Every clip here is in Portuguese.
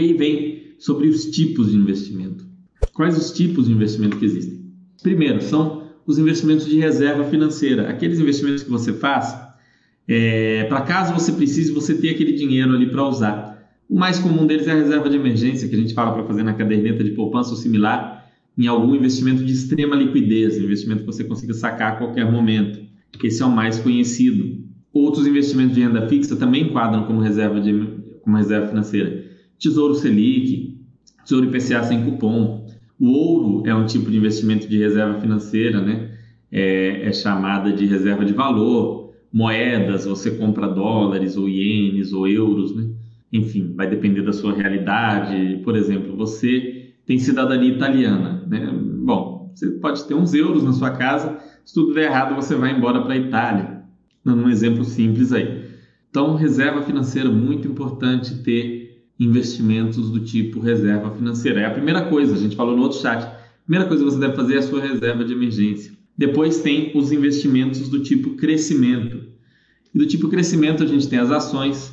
aí vem sobre os tipos de investimento. Quais os tipos de investimento que existem? Primeiro, são os investimentos de reserva financeira, aqueles investimentos que você faz é, para caso você precise, você ter aquele dinheiro ali para usar. O mais comum deles é a reserva de emergência, que a gente fala para fazer na caderneta de poupança ou similar, em algum investimento de extrema liquidez, investimento que você consiga sacar a qualquer momento. Esse é o mais conhecido. Outros investimentos de renda fixa também enquadram como reserva, de, como reserva financeira. Tesouro Selic, Tesouro IPCA sem cupom. O ouro é um tipo de investimento de reserva financeira, né? É, é chamada de reserva de valor. Moedas, você compra dólares ou ienes ou euros, né? Enfim, vai depender da sua realidade. Por exemplo, você tem cidadania italiana, né? Bom, você pode ter uns euros na sua casa, se tudo der errado, você vai embora para a Itália. Dando um exemplo simples aí. Então, reserva financeira, muito importante ter investimentos do tipo reserva financeira. É a primeira coisa, a gente falou no outro chat. A primeira coisa que você deve fazer é a sua reserva de emergência. Depois tem os investimentos do tipo crescimento. E do tipo crescimento a gente tem as ações,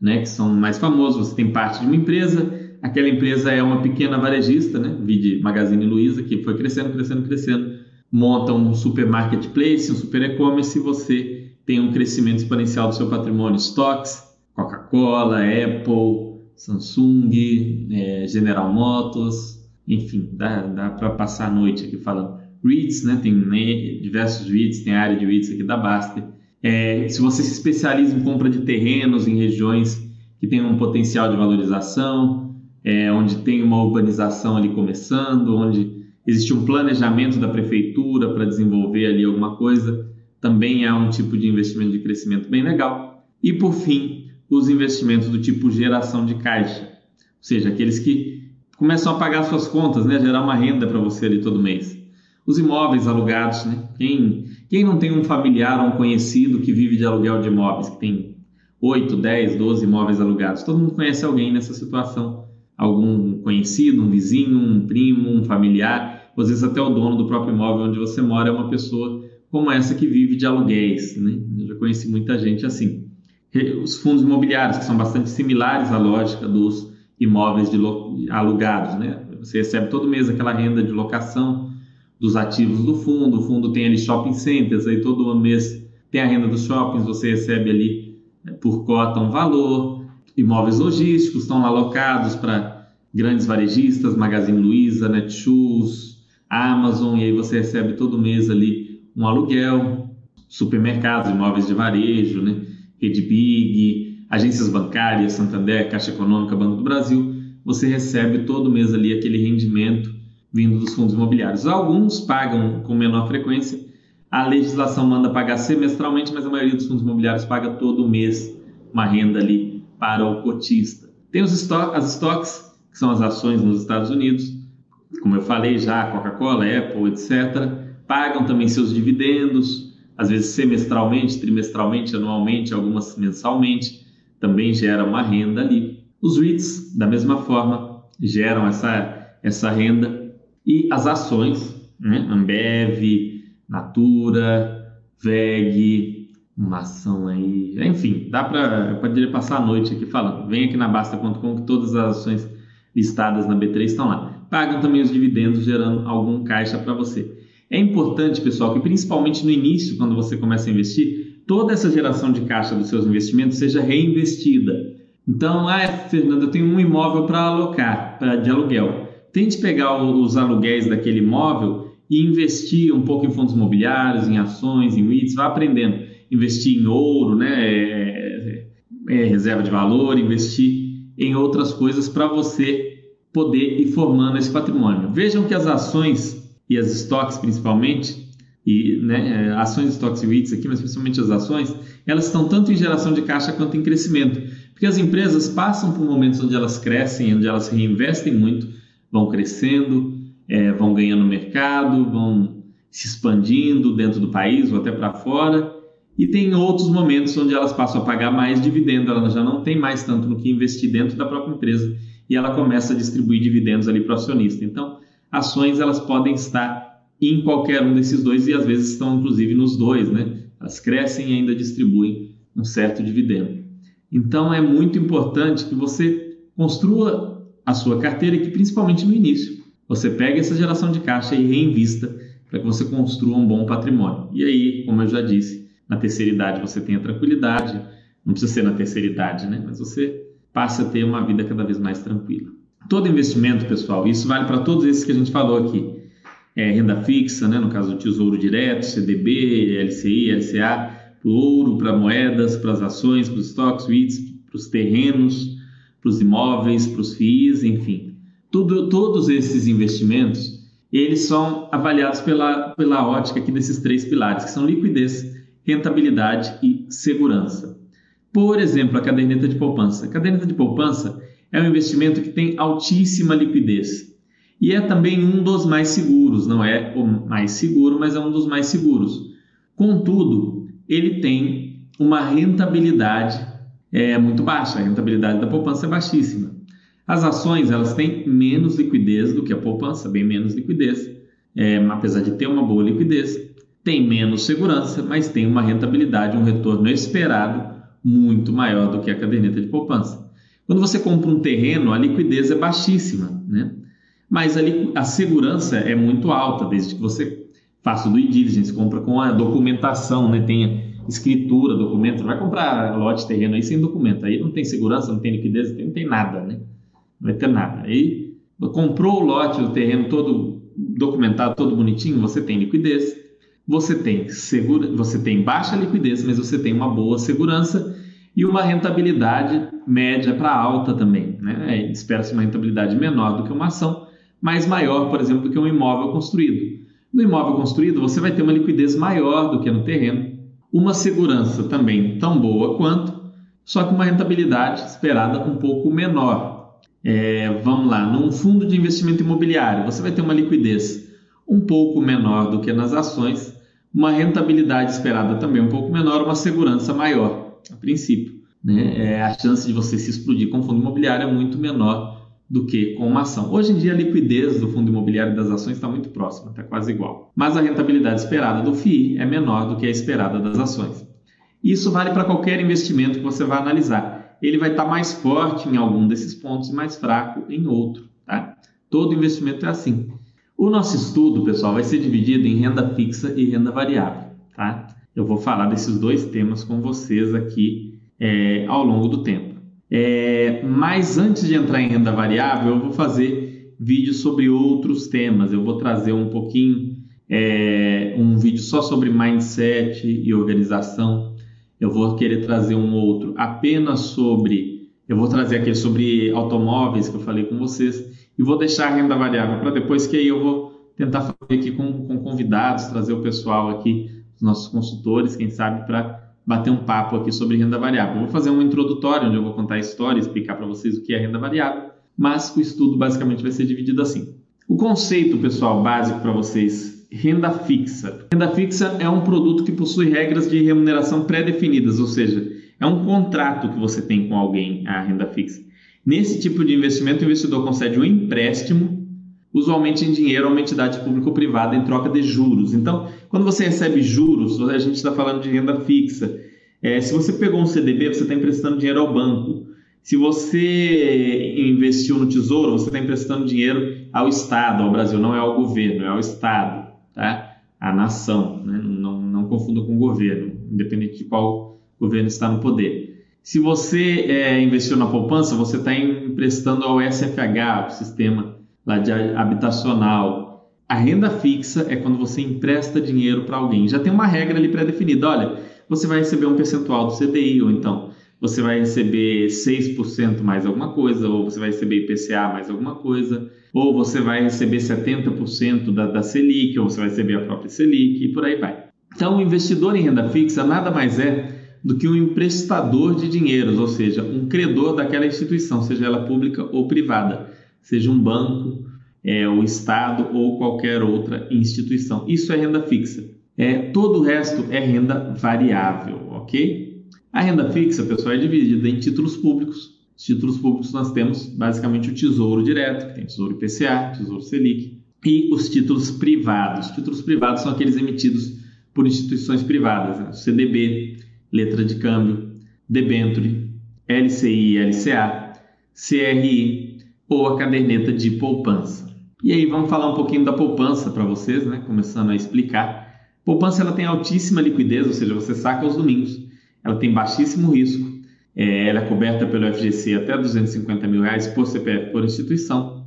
né, que são mais famosos. Você tem parte de uma empresa, aquela empresa é uma pequena varejista, né, vide Magazine Luiza, que foi crescendo, crescendo, crescendo, monta um super marketplace, um super e-commerce e você tem um crescimento exponencial do seu patrimônio. Stocks, Coca-Cola, Apple, Samsung, é, General Motors, enfim, dá, dá para passar a noite aqui falando. REITs, né, tem né, diversos REITs, tem área de REITs aqui da Baster. É, se você se especializa em compra de terrenos em regiões que têm um potencial de valorização, é, onde tem uma urbanização ali começando, onde existe um planejamento da prefeitura para desenvolver ali alguma coisa, também é um tipo de investimento de crescimento bem legal. E por fim, os investimentos do tipo geração de caixa, ou seja, aqueles que começam a pagar suas contas, né, gerar uma renda para você ali todo mês. Os imóveis alugados, né? Quem, quem não tem um familiar ou um conhecido que vive de aluguel de imóveis, que tem 8, 10, 12 imóveis alugados? Todo mundo conhece alguém nessa situação. Algum conhecido, um vizinho, um primo, um familiar, às vezes até o dono do próprio imóvel onde você mora é uma pessoa como essa que vive de aluguéis. Né? Eu já conheci muita gente assim. Os fundos imobiliários, que são bastante similares à lógica dos imóveis de alugados. Né? Você recebe todo mês aquela renda de locação dos ativos do fundo, o fundo tem ali shopping centers, aí todo mês tem a renda dos shoppings, você recebe ali né, por cota um valor, imóveis logísticos estão lá alocados para grandes varejistas, Magazine Luiza, Netshoes, Amazon, e aí você recebe todo mês ali um aluguel, supermercados, imóveis de varejo, né? Rede Big, agências bancárias, Santander, Caixa Econômica, Banco do Brasil, você recebe todo mês ali aquele rendimento vindo dos fundos imobiliários. Alguns pagam com menor frequência, a legislação manda pagar semestralmente, mas a maioria dos fundos imobiliários paga todo mês uma renda ali para o cotista. Tem os estoques, as estoques, que são as ações nos Estados Unidos, como eu falei já, Coca-Cola, Apple, etc. Pagam também seus dividendos, às vezes semestralmente, trimestralmente, anualmente, algumas mensalmente, também gera uma renda ali. Os REITs, da mesma forma, geram essa, essa renda e as ações, né? Ambev, Natura, VEG, uma ação aí, enfim, dá para eu poderia passar a noite aqui falando. Vem aqui na basta.com que todas as ações listadas na B3 estão lá. Pagam também os dividendos, gerando algum caixa para você. É importante, pessoal, que principalmente no início, quando você começa a investir, toda essa geração de caixa dos seus investimentos seja reinvestida. Então, ah, Fernando, eu tenho um imóvel para alocar, pra, de aluguel tente pegar os aluguéis daquele imóvel e investir um pouco em fundos imobiliários, em ações, em REITs, vá aprendendo. Investir em ouro, né? É, é, é reserva de valor, investir em outras coisas para você poder ir formando esse patrimônio. Vejam que as ações e as estoques principalmente, e né, é, ações, estoques e REITs aqui, mas principalmente as ações, elas estão tanto em geração de caixa quanto em crescimento. Porque as empresas passam por momentos onde elas crescem, onde elas reinvestem muito, vão crescendo, é, vão ganhando mercado, vão se expandindo dentro do país ou até para fora. E tem outros momentos onde elas passam a pagar mais dividendo, ela já não tem mais tanto no que investir dentro da própria empresa e ela começa a distribuir dividendos ali para o acionista. Então, ações elas podem estar em qualquer um desses dois e às vezes estão inclusive nos dois, né? Elas crescem e ainda distribuem um certo dividendo. Então, é muito importante que você construa a sua carteira, que principalmente no início você pega essa geração de caixa e reinvista para que você construa um bom patrimônio. E aí, como eu já disse, na terceira idade você tem a tranquilidade, não precisa ser na terceira idade, né? Mas você passa a ter uma vida cada vez mais tranquila. Todo investimento, pessoal, isso vale para todos esses que a gente falou aqui. É, renda fixa, né? no caso do Tesouro Direto, CDB, LCI, LCA, para o ouro, para moedas, para as ações, para os estoques, REITs, para os terrenos, para os imóveis, para os FIIs, enfim. Tudo, todos esses investimentos, eles são avaliados pela, pela ótica aqui desses três pilares, que são liquidez, rentabilidade e segurança. Por exemplo, a caderneta de poupança. A caderneta de poupança é um investimento que tem altíssima liquidez e é também um dos mais seguros, não é o mais seguro, mas é um dos mais seguros. Contudo, ele tem uma rentabilidade é muito baixa, a rentabilidade da poupança é baixíssima. As ações elas têm menos liquidez do que a poupança, bem menos liquidez, é, apesar de ter uma boa liquidez, tem menos segurança, mas tem uma rentabilidade, um retorno esperado muito maior do que a caderneta de poupança. Quando você compra um terreno, a liquidez é baixíssima, né? mas a, a segurança é muito alta, desde que você faça o due diligence, compra com a documentação, né? tenha escritura, documento, vai comprar lote terreno aí sem documento, aí não tem segurança, não tem liquidez, não tem nada, né? Não vai ter nada. Aí comprou o lote, o terreno todo documentado, todo bonitinho, você tem liquidez, você tem segura, você tem baixa liquidez, mas você tem uma boa segurança e uma rentabilidade média para alta também, né? Espera-se uma rentabilidade menor do que uma ação, mas maior, por exemplo, do que um imóvel construído. No imóvel construído, você vai ter uma liquidez maior do que no terreno, uma segurança também tão boa quanto, só que uma rentabilidade esperada um pouco menor. É, vamos lá, num fundo de investimento imobiliário, você vai ter uma liquidez um pouco menor do que nas ações, uma rentabilidade esperada também um pouco menor, uma segurança maior, a princípio. Né? É, a chance de você se explodir com fundo imobiliário é muito menor do que com uma ação. Hoje em dia, a liquidez do fundo imobiliário das ações está muito próxima, está quase igual. Mas a rentabilidade esperada do FII é menor do que a esperada das ações. Isso vale para qualquer investimento que você vai analisar. Ele vai estar tá mais forte em algum desses pontos e mais fraco em outro. Tá? Todo investimento é assim. O nosso estudo, pessoal, vai ser dividido em renda fixa e renda variável. Tá? Eu vou falar desses dois temas com vocês aqui é, ao longo do tempo. É, mas antes de entrar em renda variável, eu vou fazer vídeos sobre outros temas. Eu vou trazer um pouquinho, é, um vídeo só sobre mindset e organização. Eu vou querer trazer um outro apenas sobre. Eu vou trazer aquele sobre automóveis que eu falei com vocês e vou deixar a renda variável para depois, que aí eu vou tentar fazer aqui com, com convidados, trazer o pessoal aqui, nossos consultores, quem sabe, para bater um papo aqui sobre renda variável. Vou fazer um introdutório onde eu vou contar a história, explicar para vocês o que é renda variável, mas o estudo basicamente vai ser dividido assim. O conceito, pessoal, básico para vocês, renda fixa. Renda fixa é um produto que possui regras de remuneração pré-definidas, ou seja, é um contrato que você tem com alguém, a renda fixa. Nesse tipo de investimento, o investidor concede um empréstimo usualmente em dinheiro a uma entidade público-privada em troca de juros. Então, quando você recebe juros, a gente está falando de renda fixa. É, se você pegou um CDB, você está emprestando dinheiro ao banco. Se você investiu no Tesouro, você está emprestando dinheiro ao Estado, ao Brasil, não é ao governo, é ao Estado, tá? A nação, né? não, não confunda com o governo, independente de qual governo está no poder. Se você é, investiu na poupança, você está emprestando ao SFH, o sistema lá de habitacional. A renda fixa é quando você empresta dinheiro para alguém. Já tem uma regra ali pré-definida. Olha, você vai receber um percentual do CDI, ou então você vai receber 6% mais alguma coisa, ou você vai receber IPCA mais alguma coisa, ou você vai receber 70% da, da Selic, ou você vai receber a própria Selic, e por aí vai. Então, o investidor em renda fixa nada mais é do que um emprestador de dinheiros, ou seja, um credor daquela instituição, seja ela pública ou privada seja um banco, é, o Estado ou qualquer outra instituição. Isso é renda fixa. É, todo o resto é renda variável, ok? A renda fixa, pessoal, é dividida em títulos públicos. Os títulos públicos nós temos basicamente o Tesouro Direto, que tem Tesouro IPCA, Tesouro Selic, e os títulos privados. Os títulos privados são aqueles emitidos por instituições privadas, né? CDB, letra de câmbio, debenture, LCI, LCA, CRI, ou a caderneta de poupança. E aí vamos falar um pouquinho da poupança para vocês, né? Começando a explicar. Poupança ela tem altíssima liquidez, ou seja, você saca aos domingos. Ela tem baixíssimo risco. É, ela é coberta pelo FGC até 250 mil reais por CPF por instituição.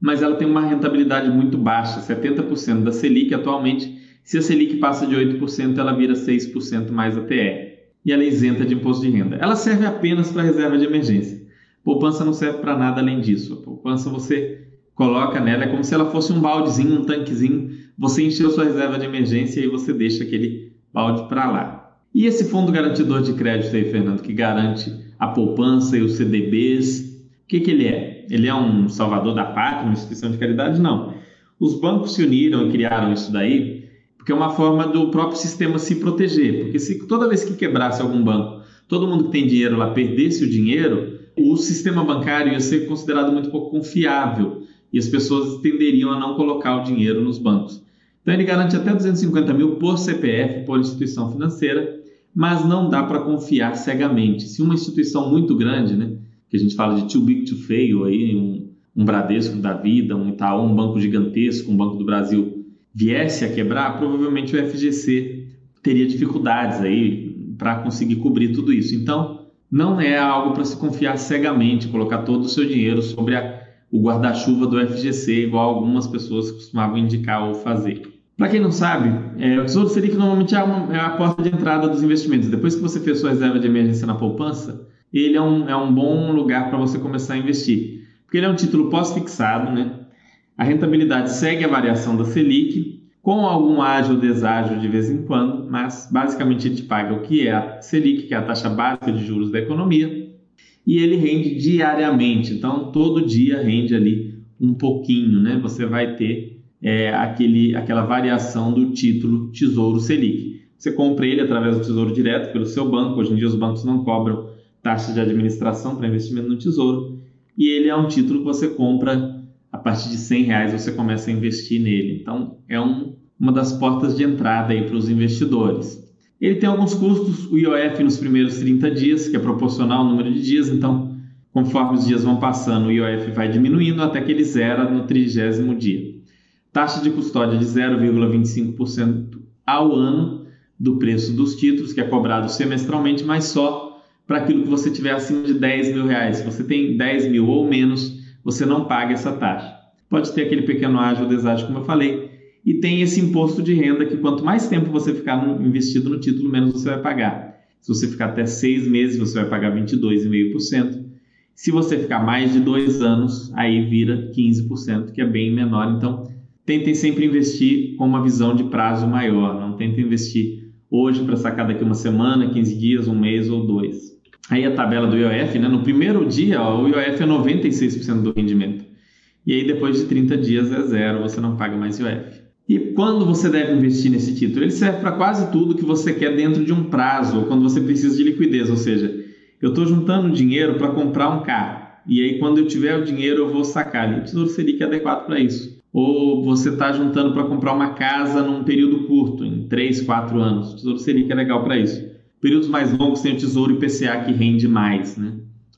Mas ela tem uma rentabilidade muito baixa, 70% da Selic atualmente. Se a Selic passa de 8%, ela vira 6% mais a TR. E ela é isenta de imposto de renda. Ela serve apenas para reserva de emergência. Poupança não serve para nada além disso. A poupança você coloca nela, é como se ela fosse um baldezinho, um tanquezinho. Você encheu sua reserva de emergência e você deixa aquele balde para lá. E esse fundo garantidor de crédito aí, Fernando, que garante a poupança e os CDBs, o que, que ele é? Ele é um salvador da pátria, uma instituição de caridade? Não. Os bancos se uniram e criaram isso daí porque é uma forma do próprio sistema se proteger. Porque se toda vez que quebrasse algum banco, todo mundo que tem dinheiro lá perdesse o dinheiro, o sistema bancário ia ser considerado muito pouco confiável e as pessoas tenderiam a não colocar o dinheiro nos bancos. Então ele garante até 250 mil por CPF, por instituição financeira, mas não dá para confiar cegamente. Se uma instituição muito grande, né, que a gente fala de too big to fail, aí, um, um Bradesco da vida, um Itaú, um banco gigantesco, um Banco do Brasil, viesse a quebrar, provavelmente o FGC teria dificuldades aí para conseguir cobrir tudo isso. Então, não é algo para se confiar cegamente, colocar todo o seu dinheiro sobre a, o guarda-chuva do FGC, igual algumas pessoas costumavam indicar ou fazer. Para quem não sabe, é, o Tesouro Selic normalmente é, uma, é, a porta de entrada dos investimentos. Depois que você fez sua reserva de emergência na poupança, ele é um, é um bom lugar para você começar a investir. Porque ele é um título pós-fixado, né? A rentabilidade segue a variação da Selic com algum ágio ou deságio de vez em quando, mas basicamente ele te paga o que é a Selic, que é a taxa básica de juros da economia, e ele rende diariamente. Então, todo dia rende ali um pouquinho, né? Você vai ter é, aquele, aquela variação do título Tesouro Selic. Você compra ele através do Tesouro Direto pelo seu banco. Hoje em dia os bancos não cobram taxa de administração para investimento no Tesouro. E ele é um título que você compra a partir de 100 reais você começa a investir nele. Então, é um, uma das portas de entrada para os investidores. Ele tem alguns custos, o IOF nos primeiros 30 dias, que é proporcional ao número de dias, então, conforme os dias vão passando, o IOF vai diminuindo até que ele zera no trigésimo dia. Taxa de custódia de 0,25% ao ano do preço dos títulos, que é cobrado semestralmente, mas só para aquilo que você tiver acima de 10 mil reais. Se você tem 10 mil ou menos, você não paga essa taxa. Pode ter aquele pequeno ágio ou deságio, como eu falei, e tem esse imposto de renda que quanto mais tempo você ficar investido no título, menos você vai pagar. Se você ficar até seis meses, você vai pagar 22,5%. Se você ficar mais de dois anos, aí vira 15%, que é bem menor. Então, tentem sempre investir com uma visão de prazo maior. Não tentem investir hoje para sacar daqui uma semana, 15 dias, um mês ou dois. Aí a tabela do IOF, né? no primeiro dia, ó, o IOF é 96% do rendimento. E aí depois de 30 dias é zero, você não paga mais IOF. E quando você deve investir nesse título? Ele serve para quase tudo que você quer dentro de um prazo, ou quando você precisa de liquidez, ou seja, eu estou juntando dinheiro para comprar um carro. E aí, quando eu tiver o dinheiro, eu vou sacar. E o Tesouro Selic é adequado para isso. Ou você está juntando para comprar uma casa num período curto, em 3, 4 anos. O Tesouro Selic é legal para isso. Períodos mais longos tem o Tesouro IPCA que rende mais, né?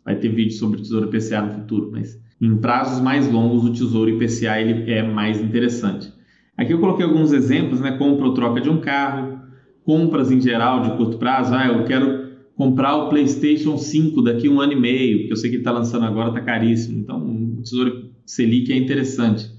Vai ter vídeo sobre o Tesouro IPCA no futuro, mas em prazos mais longos o Tesouro IPCA ele é mais interessante. Aqui eu coloquei alguns exemplos, né? Compra ou troca de um carro, compras em geral de curto prazo. Ah, eu quero comprar o PlayStation 5 daqui a um ano e meio, porque eu sei que está lançando agora, está caríssimo. Então, o Tesouro Selic é interessante.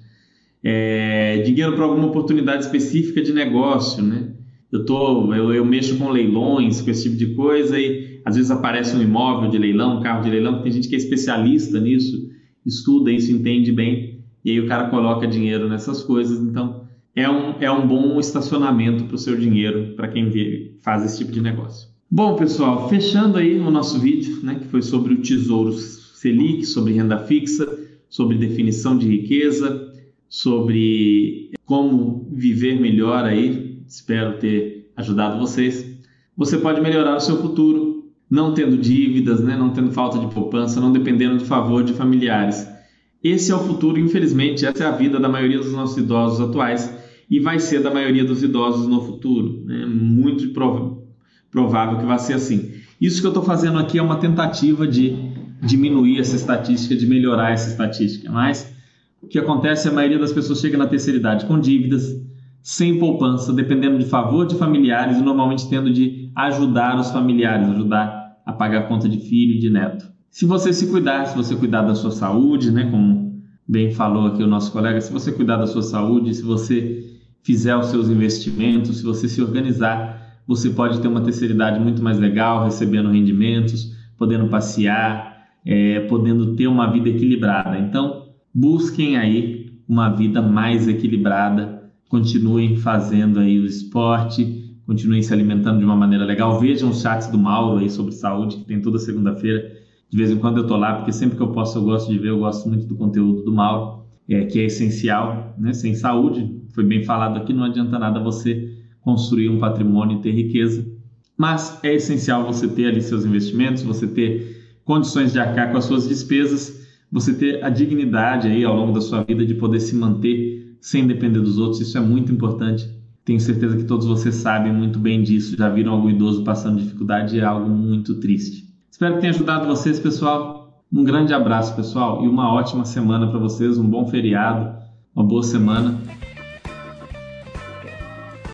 É, dinheiro para alguma oportunidade específica de negócio, né? Eu, tô, eu, eu mexo com leilões, com esse tipo de coisa, e às vezes aparece um imóvel de leilão, um carro de leilão, tem gente que é especialista nisso, estuda isso, entende bem, e aí o cara coloca dinheiro nessas coisas, então é um, é um bom estacionamento para o seu dinheiro, para quem vê, faz esse tipo de negócio. Bom, pessoal, fechando aí o nosso vídeo, né, que foi sobre o Tesouro Selic, sobre renda fixa, sobre definição de riqueza, sobre como viver melhor aí Espero ter ajudado vocês. Você pode melhorar o seu futuro, não tendo dívidas, né? não tendo falta de poupança, não dependendo do favor de familiares. Esse é o futuro, infelizmente, essa é a vida da maioria dos nossos idosos atuais e vai ser da maioria dos idosos no futuro. É né? muito provável que vai ser assim. Isso que eu estou fazendo aqui é uma tentativa de diminuir essa estatística, de melhorar essa estatística. Mas o que acontece é a maioria das pessoas chega na terceira idade com dívidas, sem poupança, dependendo de favor de familiares e normalmente tendo de ajudar os familiares, ajudar a pagar a conta de filho e de neto. Se você se cuidar, se você cuidar da sua saúde, né, como bem falou aqui o nosso colega, se você cuidar da sua saúde, se você fizer os seus investimentos, se você se organizar, você pode ter uma terceira idade muito mais legal, recebendo rendimentos, podendo passear, é, podendo ter uma vida equilibrada. Então, busquem aí uma vida mais equilibrada, continuem fazendo aí o esporte, continuem se alimentando de uma maneira legal. Vejam os chats do Mauro aí sobre saúde, que tem toda segunda-feira. De vez em quando eu tô lá, porque sempre que eu posso eu gosto de ver, eu gosto muito do conteúdo do Mauro, é, que é essencial, né? Sem saúde, foi bem falado aqui, não adianta nada você construir um patrimônio e ter riqueza, mas é essencial você ter ali seus investimentos, você ter condições de arcar com as suas despesas, você ter a dignidade aí ao longo da sua vida de poder se manter sem depender dos outros, isso é muito importante. Tenho certeza que todos vocês sabem muito bem disso, já viram algum idoso passando dificuldade, é algo muito triste. Espero que tenha ajudado vocês, pessoal. Um grande abraço, pessoal, e uma ótima semana para vocês, um bom feriado, uma boa semana